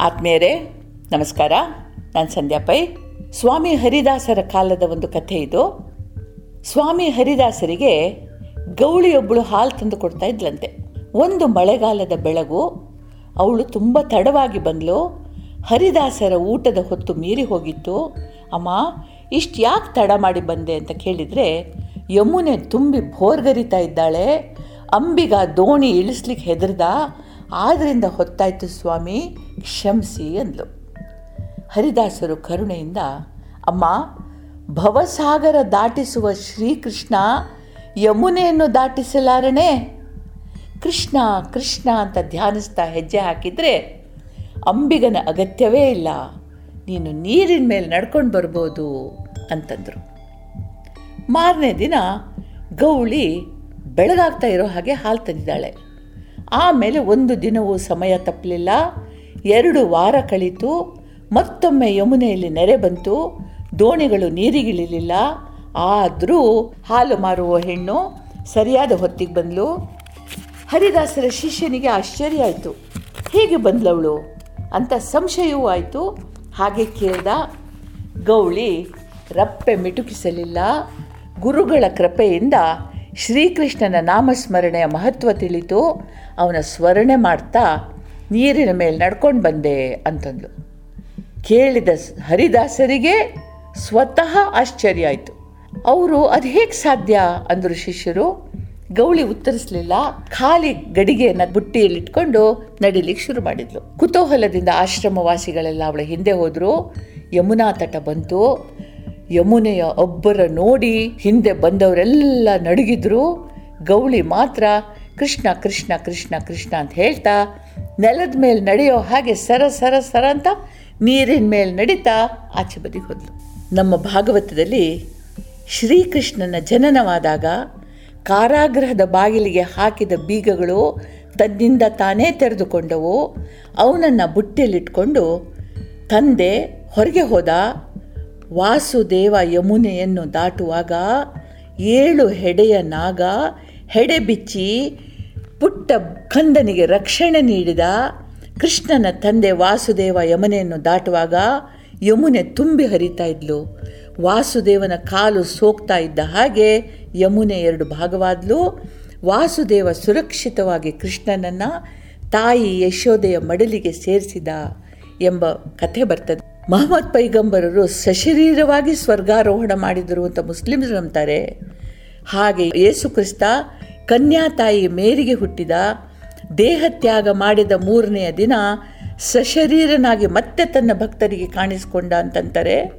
ಆತ್ಮೀಯರೇ, ನಮಸ್ಕಾರ. ನಾನು ಸಂಧ್ಯಾ ಪೈ. ಸ್ವಾಮಿ ಹರಿದಾಸರ ಕಾಲದ ಒಂದು ಕಥೆ ಇದು. ಸ್ವಾಮಿ ಹರಿದಾಸರಿಗೆ ಗೌಳಿಯೊಬ್ಬಳು ಹಾಲು ತಂದು ಕೊಡ್ತಾ ಇದ್ಲಂತೆ. ಒಂದು ಮಳೆಗಾಲದ ಬೆಳಗು ಅವಳು ತುಂಬ ತಡವಾಗಿ ಬಂದಳು ಹರಿದಾಸರ ಊಟದ ಹೊತ್ತು ಮೀರಿ ಹೋಗಿತ್ತು. ಅಮ್ಮ, ಇಷ್ಟು ಯಾಕೆ ತಡ ಮಾಡಿ ಬಂದೆ ಅಂತ ಕೇಳಿದರೆ, ಯಮುನೆ ತುಂಬಿ ಭೋರ್ಗರಿತಾ ಇದ್ದಾಳೆ. ಅಂಬಿಗ ದೋಣಿ ಇಳಿಸ್ಲಿಕ್ಕೆ ಹೆದರ್ದ ಆದ್ರಿಂದ ಹೊತ್ತಾಯ್ತು ಸ್ವಾಮಿ, ಕ್ಷಮಿಸಿ ಅಂದ್ಲು. ಹರಿದಾಸರು ಕರುಣೆಯಿಂದ, ಅಮ್ಮ, ಭವಸಾಗರ ದಾಟಿಸುವ ಶ್ರೀಕೃಷ್ಣ ಯಮುನೆಯನ್ನು ದಾಟಿಸಲಾರನೆ? ಕೃಷ್ಣ ಕೃಷ್ಣ ಅಂತ ಧ್ಯಾನಿಸ್ತಾ ಹೆಜ್ಜೆ ಹಾಕಿದರೆ ಅಂಬಿಗನ ಅಗತ್ಯವೇ ಇಲ್ಲ. ನೀನು ನೀರಿನ ಮೇಲೆ ನಡ್ಕೊಂಡು ಬರ್ಬೋದು ಅಂತಂದರು. ಮಾರನೇ ದಿನ ಗೌಳಿ ಬೆಳಗಾಗ್ತಾ ಇರೋ ಹಾಗೆ ಹಾಲು ತಂದಿದ್ದಾಳೆ. ಆಮೇಲೆ ಒಂದು ದಿನವೂ ಸಮಯ ತಪ್ಪಲಿಲ್ಲ. ಎರಡು ವಾರ ಕಳೀತು. ಮತ್ತೊಮ್ಮೆ ಯಮುನೆಯಲ್ಲಿ ನೆರೆ ಬಂತು. ದೋಣಿಗಳು ನೀರಿಗಿಳಿಲಿಲ್ಲ. ಆದರೂ ಹಾಲು ಮಾರುವ ಹೆಣ್ಣು ಸರಿಯಾದ ಹೊತ್ತಿಗೆ ಬಂದಳು ಹರಿದಾಸರ ಶಿಷ್ಯನಿಗೆ ಆಶ್ಚರ್ಯ ಆಯಿತು. ಹೇಗೆ ಬಂದಳವಳು ಅಂತ ಸಂಶಯವೂ ಆಯಿತು. ಹಾಗೆ ಕೇಳ್ದ. ಗೌಳಿ, ರಪ್ಪೆ ಮಿಟುಕಿಸಲಿಲ್ಲ. ಗುರುಗಳ ಕೃಪೆಯಿಂದ ಶ್ರೀಕೃಷ್ಣನ ನಾಮಸ್ಮರಣೆಯ ಮಹತ್ವ ತಿಳಿತು, ಅವನ ಸ್ಮರಣೆ ಮಾಡ್ತಾ ನೀರಿನ ಮೇಲೆ ನಡ್ಕೊಂಡು ಬಂದೆ ಅಂತಂದು ಕೇಳಿದ ಹರಿದಾಸರಿಗೆ ಸ್ವತಃ ಆಶ್ಚರ್ಯ ಆಯಿತು. ಅವರು ಅದು ಹೇಗೆ ಸಾಧ್ಯ? ಅಂದರು ಶಿಷ್ಯರು. ಗೌಳಿ ಉತ್ತರಿಸಲಿಲ್ಲ. ಖಾಲಿ ಗಡಿಗೆಯನ್ನು ಬುಟ್ಟಿಯಲ್ಲಿಟ್ಕೊಂಡು ನಡಿಲಿಕ್ಕೆ ಶುರು ಮಾಡಿದ್ಲು. ಕುತೂಹಲದಿಂದ ಆಶ್ರಮವಾಸಿಗಳೆಲ್ಲ ಅವಳ ಹಿಂದೆ ಹೋದರು. ಯಮುನಾ ತಟ ಬಂತು. ಯಮುನೆಯ ಒಬ್ಬರ ನೋಡಿ ಹಿಂದೆ ಬಂದವರೆಲ್ಲ ನಡುಗಿದ್ರು. ಗೌಳಿ ಮಾತ್ರ ಕೃಷ್ಣ ಕೃಷ್ಣ ಕೃಷ್ಣ ಕೃಷ್ಣ ಅಂತ ಹೇಳ್ತಾ, ನೆಲದ ಮೇಲೆ ನಡೆಯೋ ಹಾಗೆ ಸರ ಸರ ಸರ ಅಂತ ನೀರಿನ ಮೇಲೆ ನಡೀತಾ ಆಚೆ ಬದಿಗೆ ಹೋದ್ಲು. ನಮ್ಮ ಭಾಗವತದಲ್ಲಿ ಶ್ರೀಕೃಷ್ಣನ ಜನನವಾದಾಗ ಕಾರಾಗೃಹದ ಬಾಗಿಲಿಗೆ ಹಾಕಿದ ಬೀಗಗಳು ತನ್ನಿಂದ ತಾನೇ ತೆರೆದುಕೊಂಡವು. ಅವನನ್ನು ಬುಟ್ಟಿಯಲ್ಲಿಟ್ಕೊಂಡು ತಂದೆ ಹೊರಗೆ ಹೋದ. ವಾಸುದೇವ ಯಮುನೆಯನ್ನು ದಾಟುವಾಗ ಏಳು ಹೆಡೆಯ ನಾಗ ಹೆಡೆ ಬಿಚ್ಚಿ ಪುಟ್ಟ ಕಂದನಿಗೆ ರಕ್ಷಣೆ ನೀಡಿದ ಕೃಷ್ಣನ ತಂದೆ ವಾಸುದೇವ ಯಮುನೆಯನ್ನು ದಾಟುವಾಗ ಯಮುನೆ ತುಂಬಿ ಹರಿತಾ ಇದ್ಲು. ವಾಸುದೇವನ ಕಾಲು ಸೋಕ್ತಾ ಇದ್ದ ಹಾಗೆ ಯಮುನೆ ಎರಡು ಭಾಗವಾದ್ಲು. ವಾಸುದೇವ ಸುರಕ್ಷಿತವಾಗಿ ಕೃಷ್ಣನನ್ನು ತಾಯಿ ಯಶೋದೆಯ ಮಡಲಿಗೆ ಸೇರಿಸಿದ ಎಂಬ ಕಥೆ ಬರ್ತದೆ. ಮಹಮ್ಮದ್ ಪೈಗಂಬರರು ಸಶರೀರವಾಗಿ ಸ್ವರ್ಗಾರೋಹಣ ಮಾಡಿದರು ಅಂತ ಮುಸ್ಲಿಮ್ಸ್ ನಂಬ್ತಾರೆ. ಹಾಗೆ ಯೇಸು ಕ್ರಿಸ್ತ ಕನ್ಯಾ ತಾಯಿ ಮೇರಿಗೆ ಹುಟ್ಟಿದ ದೇಹತ್ಯಾಗ ಮಾಡಿದ ಮೂರನೆಯ ದಿನ ಸಶರೀರನಾಗಿ ಮತ್ತೆ ತನ್ನ ಭಕ್ತರಿಗೆ ಕಾಣಿಸಿಕೊಂಡ ಅಂತಂತಾರೆ.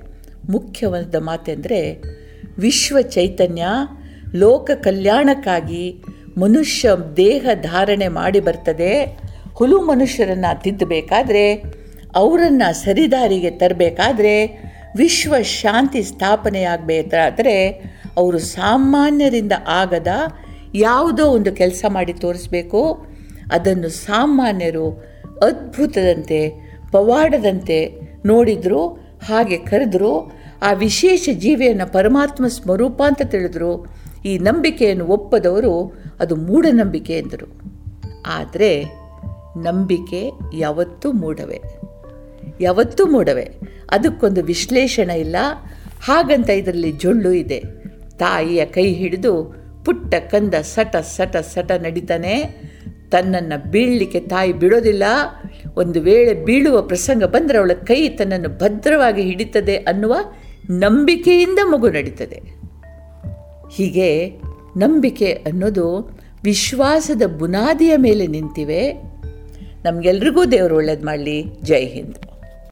ಮುಖ್ಯವಾದ ಮಾತೆಂದರೆ ವಿಶ್ವ ಚೈತನ್ಯ, ಲೋಕ ಕಲ್ಯಾಣಕ್ಕಾಗಿ ಮನುಷ್ಯ ದೇಹ ಧಾರಣೆ ಮಾಡಿ ಬರ್ತದೆ. ಹುಲು ಮನುಷ್ಯರನ್ನು ತಿದ್ದಬೇಕಾದ್ರೆ ಅವರನ್ನು ಸರಿದಾರಿಗೆ ತರಬೇಕಾದ್ರೆ ವಿಶ್ವ ಶಾಂತಿ ಸ್ಥಾಪನೆಯಾಗಬೇಕಾದ್ರೆ ಅವರು ಸಾಮಾನ್ಯರಿಂದ ಆಗದ ಯಾವುದೋ ಒಂದು ಕೆಲಸ ಮಾಡಿ ತೋರಿಸ್ಬೇಕು. ಅದನ್ನು ಸಾಮಾನ್ಯರು ಅದ್ಭುತದಂತೆ, ಪವಾಡದಂತೆ ನೋಡಿದ್ರು, ಹಾಗೆ ಕರೆದ್ರು. ಆ ವಿಶೇಷ ಜೀವಿಯನ್ನು ಪರಮಾತ್ಮ ಸ್ವರೂಪ ಅಂತ ತಿಳಿದ್ರು. ಈ ನಂಬಿಕೆಯನ್ನು ಒಪ್ಪದವರು ಅದು ಮೂಢನಂಬಿಕೆ ಎಂದರು. ಆದರೆ ನಂಬಿಕೆ ಯಾವತ್ತೂ ಮೂಢವೇ? ಯಾವತ್ತೂ ಮೂಡವೆ. ಅದಕ್ಕೊಂದು ವಿಶ್ಲೇಷಣೆ ಇಲ್ಲ. ಹಾಗಂತ ಇದರಲ್ಲಿ ಜೊಳ್ಳು ಇದೆ. ತಾಯಿಯ ಕೈ ಹಿಡಿದು ಪುಟ್ಟ ಕಂದ ಸಟ ಸಟ ಸಟ ನಡೀತಾನೆ. ತನ್ನನ್ನು ಬೀಳಲಿಕ್ಕೆ ತಾಯಿ ಬಿಡೋದಿಲ್ಲ. ಒಂದು ವೇಳೆ ಬೀಳುವ ಪ್ರಸಂಗ ಬಂದರೆ ಅವಳ ಕೈ ತನ್ನನ್ನು ಭದ್ರವಾಗಿ ಹಿಡಿತದೆ ಅನ್ನುವ ನಂಬಿಕೆಯಿಂದ ಮಗು ನಡೀತದೆ. ಹೀಗೆ ನಂಬಿಕೆ ಅನ್ನೋದು ವಿಶ್ವಾಸದ ಬುನಾದಿಯ ಮೇಲೆ ನಿಂತಿವೆ. ನಮಗೆಲ್ರಿಗೂ ದೇವರು ಒಳ್ಳೇದು ಮಾಡಲಿ. ಜೈ ಹಿಂದ್.